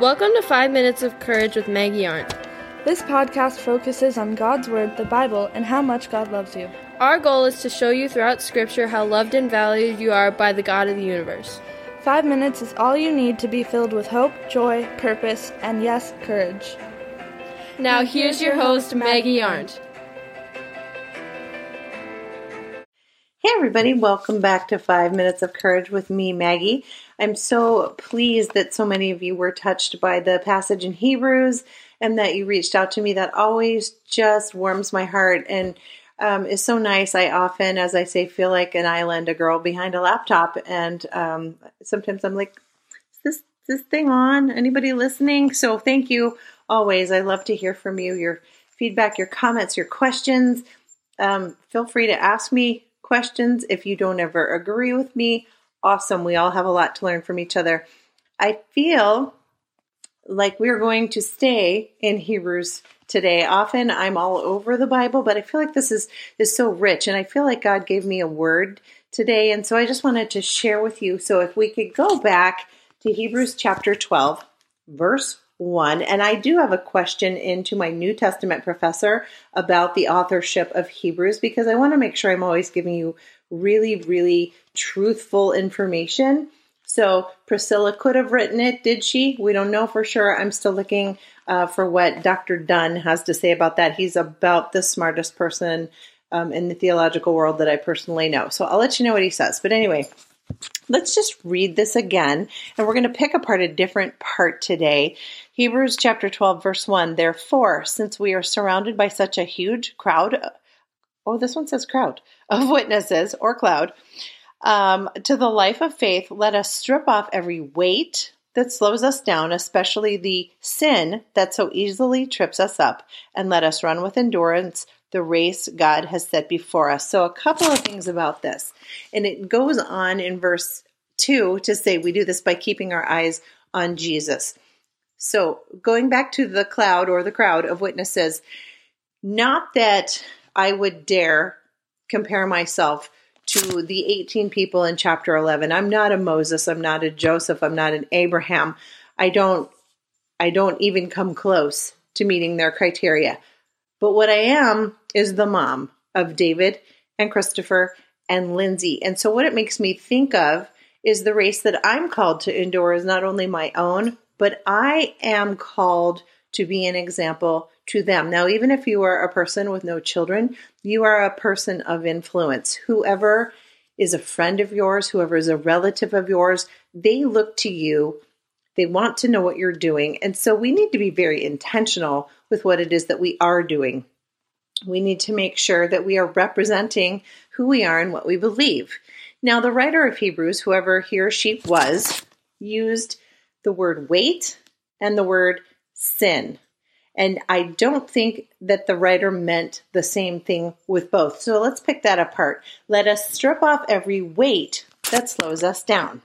Welcome to 5 Minutes of Courage with Maggie Arndt. This podcast focuses on God's Word, the Bible, and how much God loves you. Our goal is to show you throughout Scripture how loved and valued you are by the God of the universe. Five minutes is all you need to be filled with hope, joy, purpose, and yes, courage. Now, here's your host, Maggie Arndt. Hey, everybody, welcome back to Five Minutes of Courage with me, Maggie. I'm so pleased that so many of you were touched by the passage in Hebrews and that you reached out to me. That always just warms my heart and um, is so nice. I often, as I say, feel like an island, a girl behind a laptop. And um, sometimes I'm like, is this, this thing on? Anybody listening? So thank you always. I love to hear from you, your feedback, your comments, your questions. Um, feel free to ask me questions. If you don't ever agree with me, awesome. We all have a lot to learn from each other. I feel like we're going to stay in Hebrews today. Often I'm all over the Bible, but I feel like this is is so rich and I feel like God gave me a word today and so I just wanted to share with you. So if we could go back to Hebrews chapter 12, verse 1. And I do have a question into my New Testament professor about the authorship of Hebrews because I want to make sure I'm always giving you really, really truthful information. So Priscilla could have written it, did she? We don't know for sure. I'm still looking uh, for what Dr. Dunn has to say about that. He's about the smartest person um, in the theological world that I personally know. So I'll let you know what he says. But anyway, let's just read this again, and we're going to pick apart a different part today. Hebrews chapter 12, verse 1 Therefore, since we are surrounded by such a huge crowd, oh, this one says crowd, of witnesses or cloud, um, to the life of faith, let us strip off every weight that slows us down, especially the sin that so easily trips us up, and let us run with endurance the race God has set before us. So, a couple of things about this. And it goes on in verse 2 to say we do this by keeping our eyes on Jesus. So, going back to the cloud or the crowd of witnesses, not that I would dare compare myself to the 18 people in chapter 11. I'm not a Moses, I'm not a Joseph, I'm not an Abraham. I don't I don't even come close to meeting their criteria. But what I am is the mom of David and Christopher and Lindsay. And so what it makes me think of is the race that I'm called to endure is not only my own, but I am called to be an example to them. Now, even if you are a person with no children, you are a person of influence. Whoever is a friend of yours, whoever is a relative of yours, they look to you. They want to know what you're doing. And so we need to be very intentional with what it is that we are doing. We need to make sure that we are representing who we are and what we believe. Now, the writer of Hebrews, whoever he or she was, used the word weight and the word sin. And I don't think that the writer meant the same thing with both. So let's pick that apart. Let us strip off every weight that slows us down.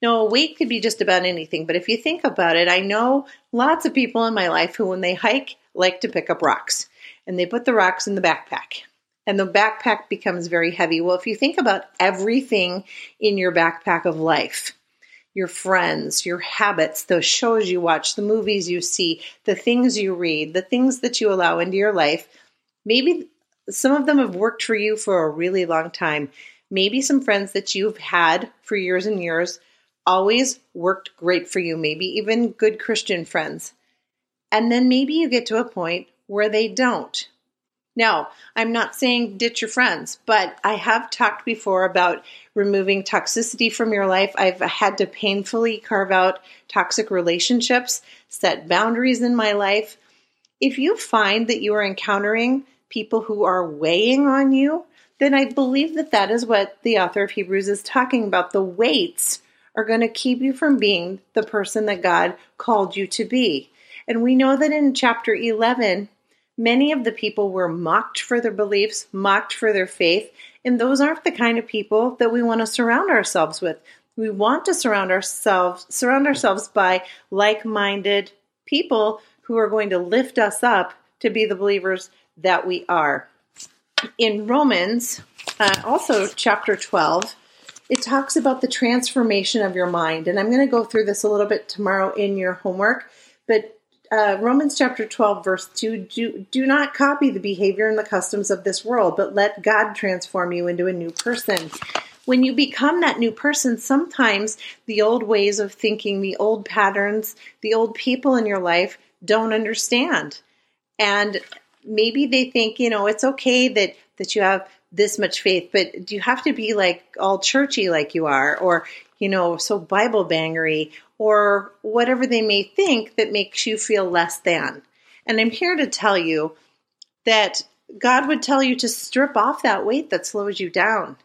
Now, a weight could be just about anything, but if you think about it, I know lots of people in my life who, when they hike, like to pick up rocks and they put the rocks in the backpack. And the backpack becomes very heavy. Well, if you think about everything in your backpack of life, your friends, your habits, the shows you watch, the movies you see, the things you read, the things that you allow into your life, maybe some of them have worked for you for a really long time. Maybe some friends that you've had for years and years always worked great for you, maybe even good Christian friends. And then maybe you get to a point where they don't. Now, I'm not saying ditch your friends, but I have talked before about removing toxicity from your life. I've had to painfully carve out toxic relationships, set boundaries in my life. If you find that you are encountering people who are weighing on you, then I believe that that is what the author of Hebrews is talking about. The weights are going to keep you from being the person that God called you to be. And we know that in chapter 11, many of the people were mocked for their beliefs, mocked for their faith, and those aren't the kind of people that we want to surround ourselves with. We want to surround ourselves surround ourselves by like-minded people who are going to lift us up to be the believers that we are. In Romans, uh, also chapter 12, it talks about the transformation of your mind. And I'm going to go through this a little bit tomorrow in your homework. But uh, Romans chapter 12, verse 2 do, do not copy the behavior and the customs of this world, but let God transform you into a new person. When you become that new person, sometimes the old ways of thinking, the old patterns, the old people in your life don't understand. And maybe they think, you know, it's okay that that you have this much faith, but do you have to be like all churchy like you are or you know, so Bible bangery or whatever they may think that makes you feel less than. And I'm here to tell you that God would tell you to strip off that weight that slows you down.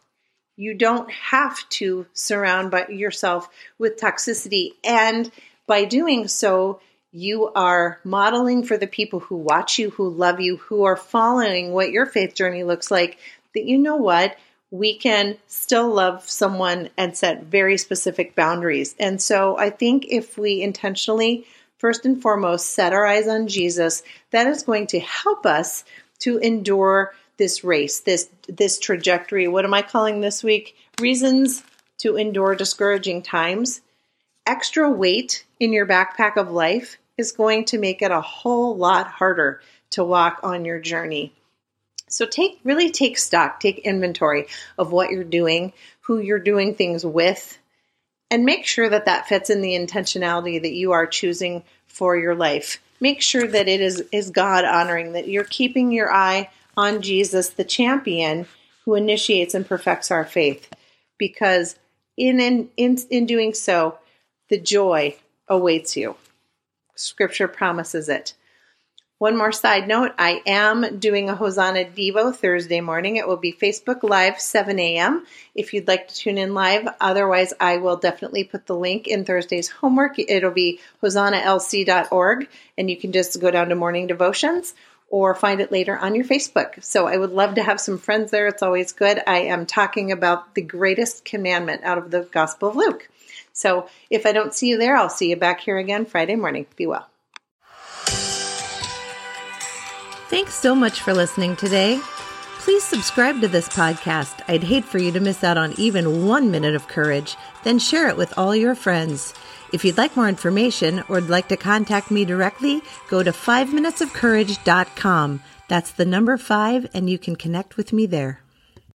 You don't have to surround yourself with toxicity. And by doing so, you are modeling for the people who watch you, who love you, who are following what your faith journey looks like, that you know what? We can still love someone and set very specific boundaries. And so I think if we intentionally, first and foremost, set our eyes on Jesus, that is going to help us to endure this race, this this trajectory. What am I calling this week? Reasons to endure discouraging times. Extra weight in your backpack of life is going to make it a whole lot harder to walk on your journey. So take really take stock, take inventory of what you're doing, who you're doing things with, and make sure that that fits in the intentionality that you are choosing for your life. Make sure that it is is God honoring that you're keeping your eye on Jesus the champion who initiates and perfects our faith because in in in, in doing so the joy awaits you. Scripture promises it. One more side note I am doing a Hosanna Devo Thursday morning. It will be Facebook Live, 7 a.m. if you'd like to tune in live. Otherwise, I will definitely put the link in Thursday's homework. It'll be hosannalc.org, and you can just go down to morning devotions or find it later on your Facebook. So I would love to have some friends there. It's always good. I am talking about the greatest commandment out of the Gospel of Luke. So if I don't see you there, I'll see you back here again Friday morning. Be well. Thanks so much for listening today. Please subscribe to this podcast. I'd hate for you to miss out on even one minute of courage. Then share it with all your friends. If you'd like more information or would like to contact me directly, go to 5minutesofcourage.com. That's the number five, and you can connect with me there.